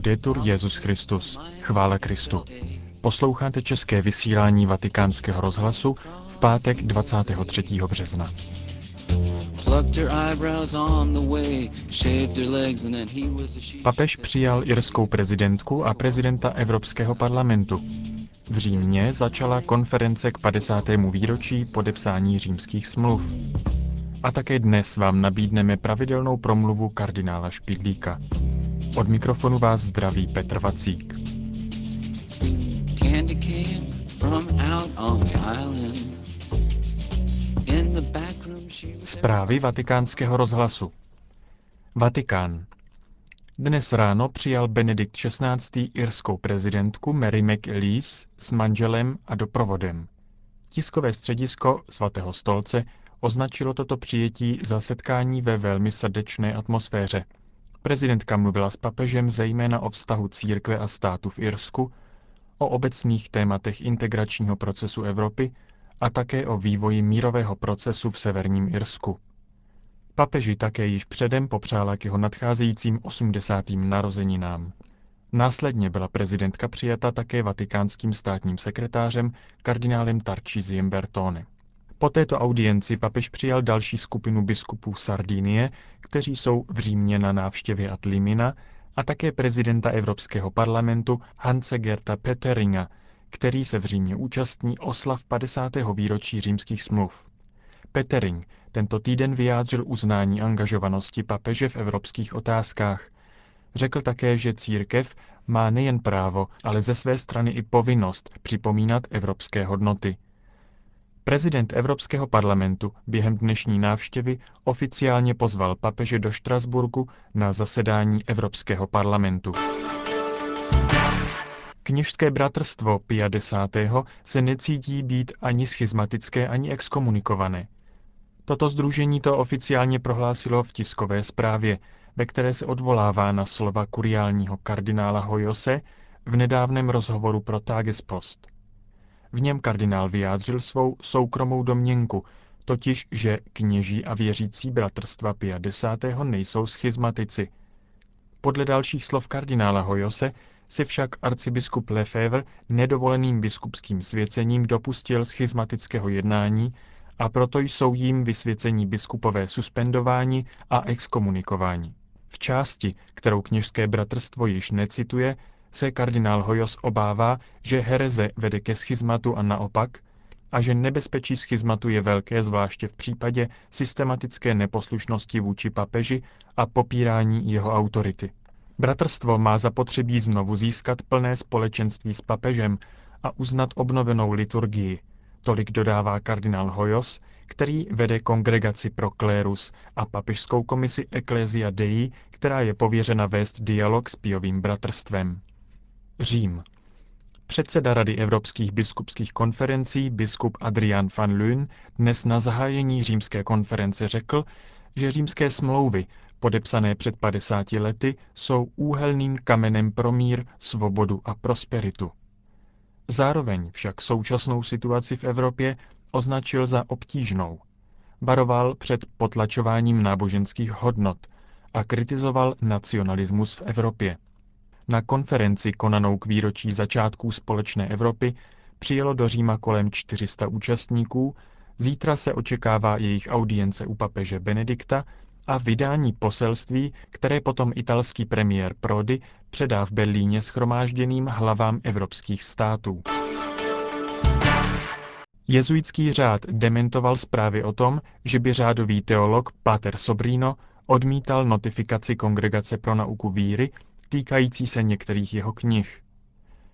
Laudetur Jezus Christus. Chvála Kristu. Posloucháte české vysílání Vatikánského rozhlasu v pátek 23. března. Papež přijal irskou prezidentku a prezidenta Evropského parlamentu. V Římě začala konference k 50. výročí podepsání římských smluv. A také dnes vám nabídneme pravidelnou promluvu kardinála Špidlíka. Od mikrofonu vás zdraví Petr Vacík. Zprávy vatikánského rozhlasu Vatikán. Dnes ráno přijal Benedikt XVI. irskou prezidentku Mary McElise s manželem a doprovodem. Tiskové středisko svatého stolce označilo toto přijetí za setkání ve velmi srdečné atmosféře. Prezidentka mluvila s papežem zejména o vztahu církve a státu v Irsku, o obecných tématech integračního procesu Evropy a také o vývoji mírového procesu v severním Irsku. Papeži také již předem popřála k jeho nadcházejícím 80. narozeninám. Následně byla prezidentka přijata také vatikánským státním sekretářem kardinálem Tarčiziem Bertone. Po této audienci papež přijal další skupinu biskupů Sardinie, kteří jsou v Římě na návštěvě ad limina, a také prezidenta Evropského parlamentu Hanse Gerta Peteringa, který se v Římě účastní oslav 50. výročí římských smluv. Petering tento týden vyjádřil uznání angažovanosti papeže v evropských otázkách. Řekl také, že církev má nejen právo, ale ze své strany i povinnost připomínat evropské hodnoty – Prezident Evropského parlamentu během dnešní návštěvy oficiálně pozval papeže do Štrasburku na zasedání Evropského parlamentu. Kněžské bratrstvo Pia X. se necítí být ani schizmatické, ani exkomunikované. Toto združení to oficiálně prohlásilo v tiskové zprávě, ve které se odvolává na slova kuriálního kardinála Hojose v nedávném rozhovoru pro Tagespost. V něm kardinál vyjádřil svou soukromou domněnku, totiž, že kněží a věřící bratrstva Pia X. nejsou schizmatici. Podle dalších slov kardinála Hojose se však arcibiskup Lefebvre nedovoleným biskupským svěcením dopustil schizmatického jednání a proto jsou jím vysvěcení biskupové suspendováni a exkomunikováni. V části, kterou kněžské bratrstvo již necituje, se kardinál Hojos obává, že hereze vede ke schizmatu a naopak, a že nebezpečí schizmatu je velké zvláště v případě systematické neposlušnosti vůči papeži a popírání jeho autority. Bratrstvo má zapotřebí znovu získat plné společenství s papežem a uznat obnovenou liturgii. Tolik dodává kardinál Hojos, který vede kongregaci pro klérus a papežskou komisi Ecclesia Dei, která je pověřena vést dialog s Piovým bratrstvem. Řím. Předseda Rady evropských biskupských konferencí biskup Adrian van Loon dnes na zahájení římské konference řekl, že římské smlouvy, podepsané před 50 lety, jsou úhelným kamenem pro mír, svobodu a prosperitu. Zároveň však současnou situaci v Evropě označil za obtížnou. Varoval před potlačováním náboženských hodnot a kritizoval nacionalismus v Evropě. Na konferenci konanou k výročí začátků společné Evropy přijelo do Říma kolem 400 účastníků, zítra se očekává jejich audience u papeže Benedikta a vydání poselství, které potom italský premiér Prodi předá v Berlíně schromážděným hlavám evropských států. Jezuitský řád dementoval zprávy o tom, že by řádový teolog Pater Sobrino odmítal notifikaci Kongregace pro nauku víry týkající se některých jeho knih.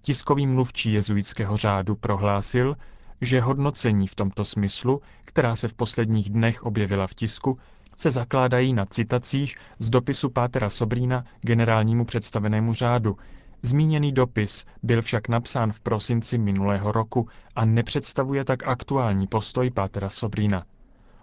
Tiskový mluvčí jezuitského řádu prohlásil, že hodnocení v tomto smyslu, která se v posledních dnech objevila v tisku, se zakládají na citacích z dopisu Pátera Sobrína generálnímu představenému řádu. Zmíněný dopis byl však napsán v prosinci minulého roku a nepředstavuje tak aktuální postoj Pátera Sobrína.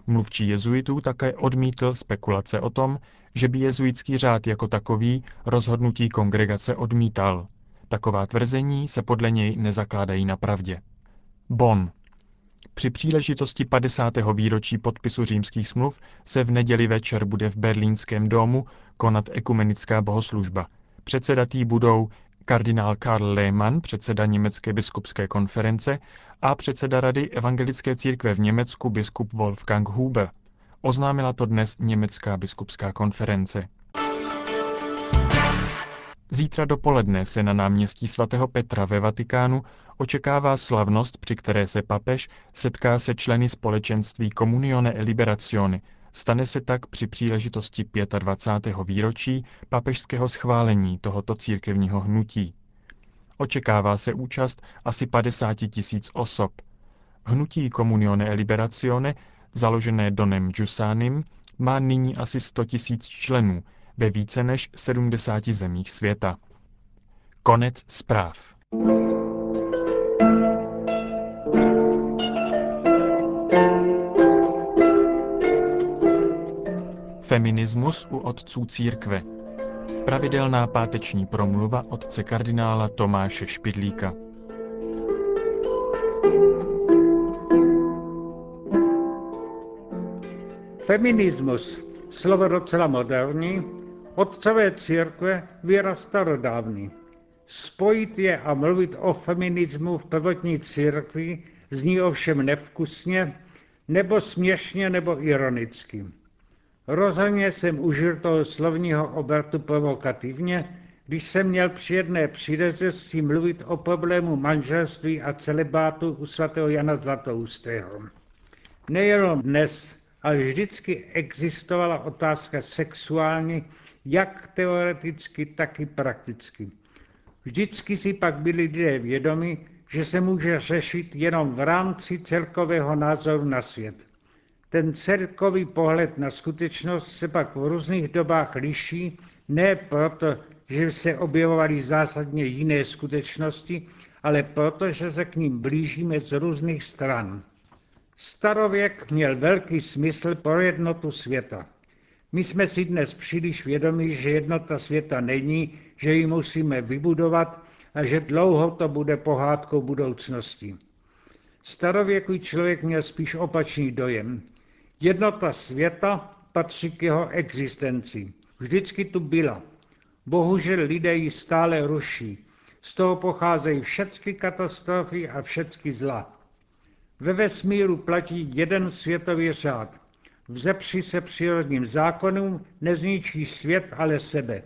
Mluvčí jezuitů také odmítl spekulace o tom, že by jezuitský řád jako takový rozhodnutí kongregace odmítal. Taková tvrzení se podle něj nezakládají na pravdě. Bon. Při příležitosti 50. výročí podpisu římských smluv se v neděli večer bude v berlínském domu konat ekumenická bohoslužba. Předsedat jí budou kardinál Karl Lehmann, předseda Německé biskupské konference a předseda Rady Evangelické církve v Německu biskup Wolfgang Huber. Oznámila to dnes Německá biskupská konference. Zítra dopoledne se na náměstí svatého Petra ve Vatikánu očekává slavnost, při které se papež setká se členy společenství Comunione e Liberazione. Stane se tak při příležitosti 25. výročí papežského schválení tohoto církevního hnutí. Očekává se účast asi 50 tisíc osob. Hnutí Comunione e Liberazione, založené Donem Giussanim, má nyní asi 100 tisíc členů ve více než 70 zemích světa. Konec zpráv. Feminismus u otců církve. Pravidelná páteční promluva otce kardinála Tomáše Špidlíka. Feminismus, slovo docela moderní, otcové církve výraz starodávný. Spojit je a mluvit o feminismu v prvotní církvi zní ovšem nevkusně, nebo směšně, nebo ironicky. Rozhodně jsem užil toho slovního obratu provokativně, když jsem měl při jedné příležitosti mluvit o problému manželství a celebátu u svatého Jana Zlatoustého. Nejenom dnes, ale vždycky existovala otázka sexuální, jak teoreticky, tak i prakticky. Vždycky si pak byli lidé vědomi, že se může řešit jenom v rámci celkového názoru na svět. Ten celkový pohled na skutečnost se pak v různých dobách liší, ne proto, že se objevovaly zásadně jiné skutečnosti, ale proto, že se k ním blížíme z různých stran. Starověk měl velký smysl pro jednotu světa. My jsme si dnes příliš vědomi, že jednota světa není, že ji musíme vybudovat a že dlouho to bude pohádkou budoucnosti. Starověký člověk měl spíš opačný dojem. Jednota světa patří k jeho existenci. Vždycky tu byla. Bohužel lidé ji stále ruší. Z toho pocházejí všechny katastrofy a všechny zla. Ve vesmíru platí jeden světový řád. Vzepři se přírodním zákonům, nezničí svět, ale sebe.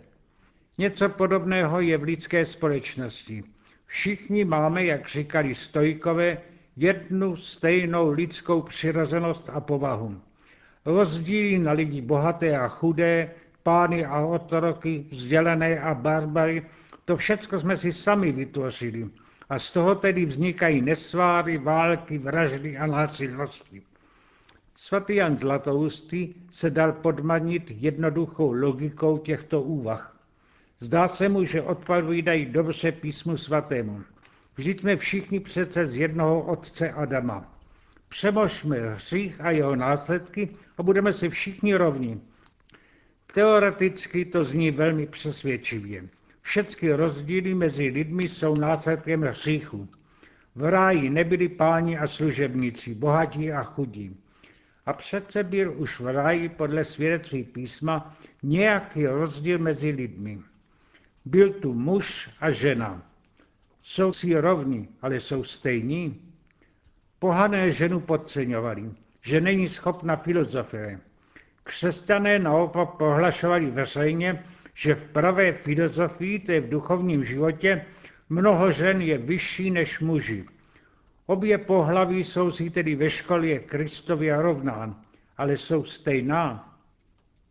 Něco podobného je v lidské společnosti. Všichni máme, jak říkali stojkové, jednu stejnou lidskou přirozenost a povahu. Rozdíly na lidi bohaté a chudé, pány a otroky, vzdělené a barbary, to všecko jsme si sami vytvořili. A z toho tedy vznikají nesváry, války, vraždy a násilnosti. Svatý Jan Zlatoustý se dal podmanit jednoduchou logikou těchto úvah. Zdá se mu, že odpovídají dobře písmu svatému. Vždyť jsme všichni přece z jednoho otce Adama. Přemožme hřích a jeho následky a budeme si všichni rovni. Teoreticky to zní velmi přesvědčivě. Všechny rozdíly mezi lidmi jsou následkem hříchu. V ráji nebyli páni a služebníci, bohatí a chudí. A přece byl už v ráji podle svědectví písma nějaký rozdíl mezi lidmi. Byl tu muž a žena. Jsou si rovni, ale jsou stejní. Pohané ženu podceňovali, že není schopna filozofie. Křesťané naopak pohlašovali veřejně, že v pravé filozofii, to je v duchovním životě, mnoho žen je vyšší než muži. Obě pohlaví jsou si tedy ve školě Kristově rovná, ale jsou stejná.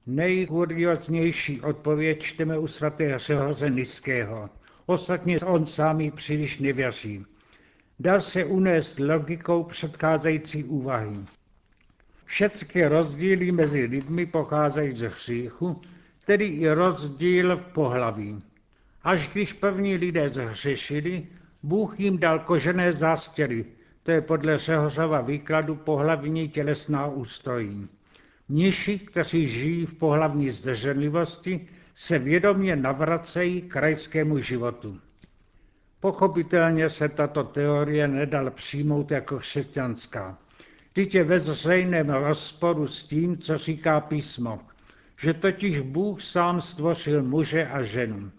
Nejkurioznější odpověď čteme u svatého Řehoře Niského. Ostatně on sám příliš nevěří. Dá se unést logikou předcházející úvahy. Všechny rozdíly mezi lidmi pocházejí ze hříchu, tedy i rozdíl v pohlaví. Až když první lidé zhřešili, Bůh jim dal kožené zástěry, to je podle Řehořova výkladu pohlavní tělesná ústrojí. Mniši, kteří žijí v pohlavní zdrženlivosti, se vědomě navracejí k krajskému životu. Pochopitelně se tato teorie nedal přijmout jako křesťanská. Vždyť je ve zřejmém rozporu s tím, co říká písmo, že totiž Bůh sám stvořil muže a ženu.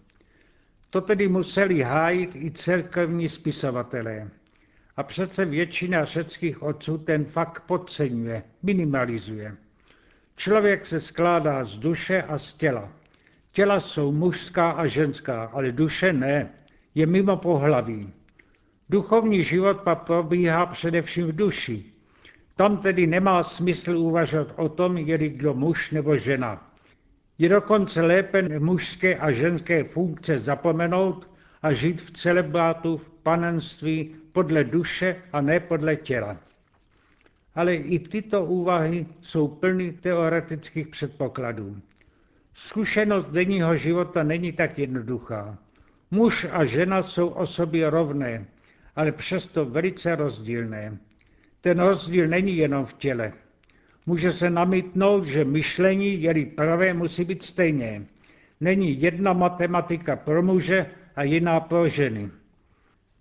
To tedy museli hájit i církevní spisovatelé. A přece většina řeckých otců ten fakt podceňuje, minimalizuje. Člověk se skládá z duše a z těla. Těla jsou mužská a ženská, ale duše ne, je mimo pohlaví. Duchovní život pak probíhá především v duši. Tam tedy nemá smysl uvažovat o tom, je kdo muž nebo žena. Je dokonce lépe mužské a ženské funkce zapomenout a žít v celebátu, v panenství podle duše a ne podle těla. Ale i tyto úvahy jsou plny teoretických předpokladů. Zkušenost denního života není tak jednoduchá. Muž a žena jsou o sobě rovné, ale přesto velice rozdílné. Ten rozdíl není jenom v těle. Může se namítnout, že myšlení, je pravé, musí být stejné. Není jedna matematika pro muže a jiná pro ženy.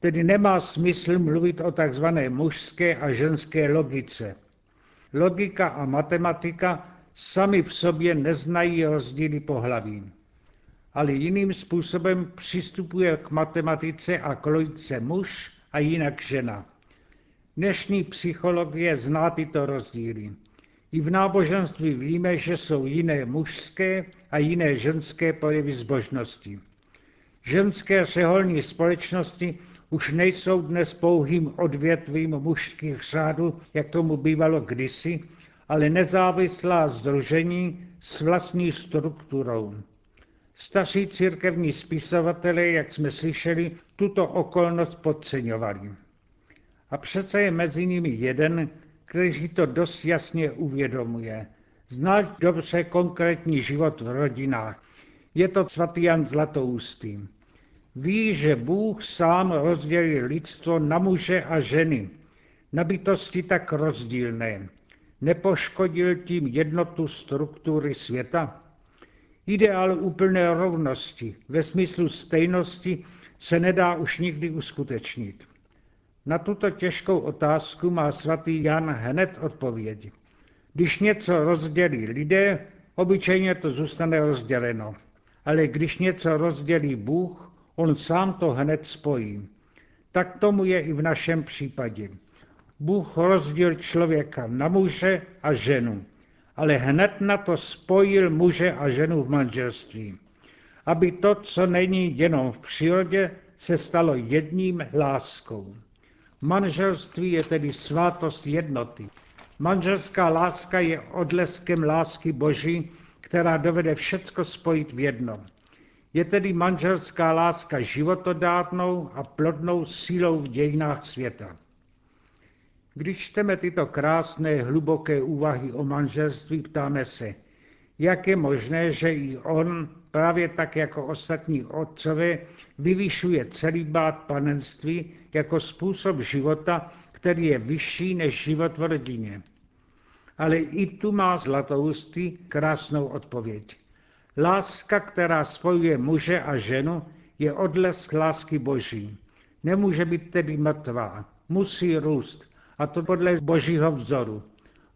Tedy nemá smysl mluvit o takzvané mužské a ženské logice. Logika a matematika sami v sobě neznají rozdíly pohlaví. Ale jiným způsobem přistupuje k matematice a k muž a jinak žena. Dnešní psychologie zná tyto rozdíly. I v náboženství víme, že jsou jiné mužské a jiné ženské projevy zbožnosti. Ženské řeholní společnosti už nejsou dnes pouhým odvětvím mužských řádů, jak tomu bývalo kdysi, ale nezávislá združení s vlastní strukturou. Staří církevní spisovatelé, jak jsme slyšeli, tuto okolnost podceňovali. A přece je mezi nimi jeden, který to dost jasně uvědomuje. Znáš dobře konkrétní život v rodinách. Je to svatý Jan Zlatoustý. Ví, že Bůh sám rozdělil lidstvo na muže a ženy, na bytosti tak rozdílné. Nepoškodil tím jednotu struktury světa? Ideál úplné rovnosti ve smyslu stejnosti se nedá už nikdy uskutečnit. Na tuto těžkou otázku má svatý Jan hned odpověď. Když něco rozdělí lidé, obyčejně to zůstane rozděleno. Ale když něco rozdělí Bůh, on sám to hned spojí. Tak tomu je i v našem případě. Bůh rozdělil člověka na muže a ženu, ale hned na to spojil muže a ženu v manželství. Aby to, co není jenom v přírodě, se stalo jedním láskou. Manželství je tedy svátost jednoty. Manželská láska je odleskem lásky Boží, která dovede všecko spojit v jedno. Je tedy manželská láska životodárnou a plodnou sílou v dějinách světa. Když čteme tyto krásné, hluboké úvahy o manželství, ptáme se, jak je možné, že i on, právě tak jako ostatní otcové, vyvyšuje celý bát panenství jako způsob života, který je vyšší než život v rodině. Ale i tu má Zlatoustý krásnou odpověď. Láska, která spojuje muže a ženu, je odlesk lásky Boží. Nemůže být tedy mrtvá, musí růst, a to podle Božího vzoru.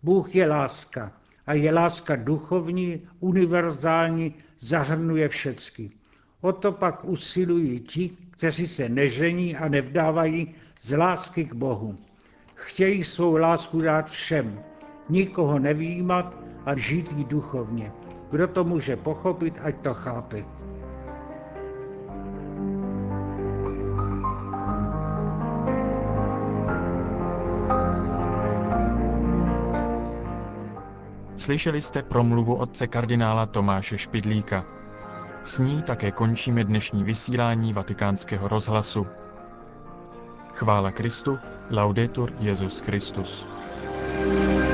Bůh je láska a je láska duchovní, univerzální, zahrnuje všecky. O to pak usilují ti, kteří se nežení a nevdávají z lásky k Bohu. Chtějí svou lásku dát všem, nikoho nevýjímat a žít jí duchovně. Kdo to může pochopit, ať to chápe. Slyšeli jste promluvu otce kardinála Tomáše Špidlíka. S ní také končíme dnešní vysílání vatikánského rozhlasu. Chvála Kristu, laudetur Jezus Christus. thank you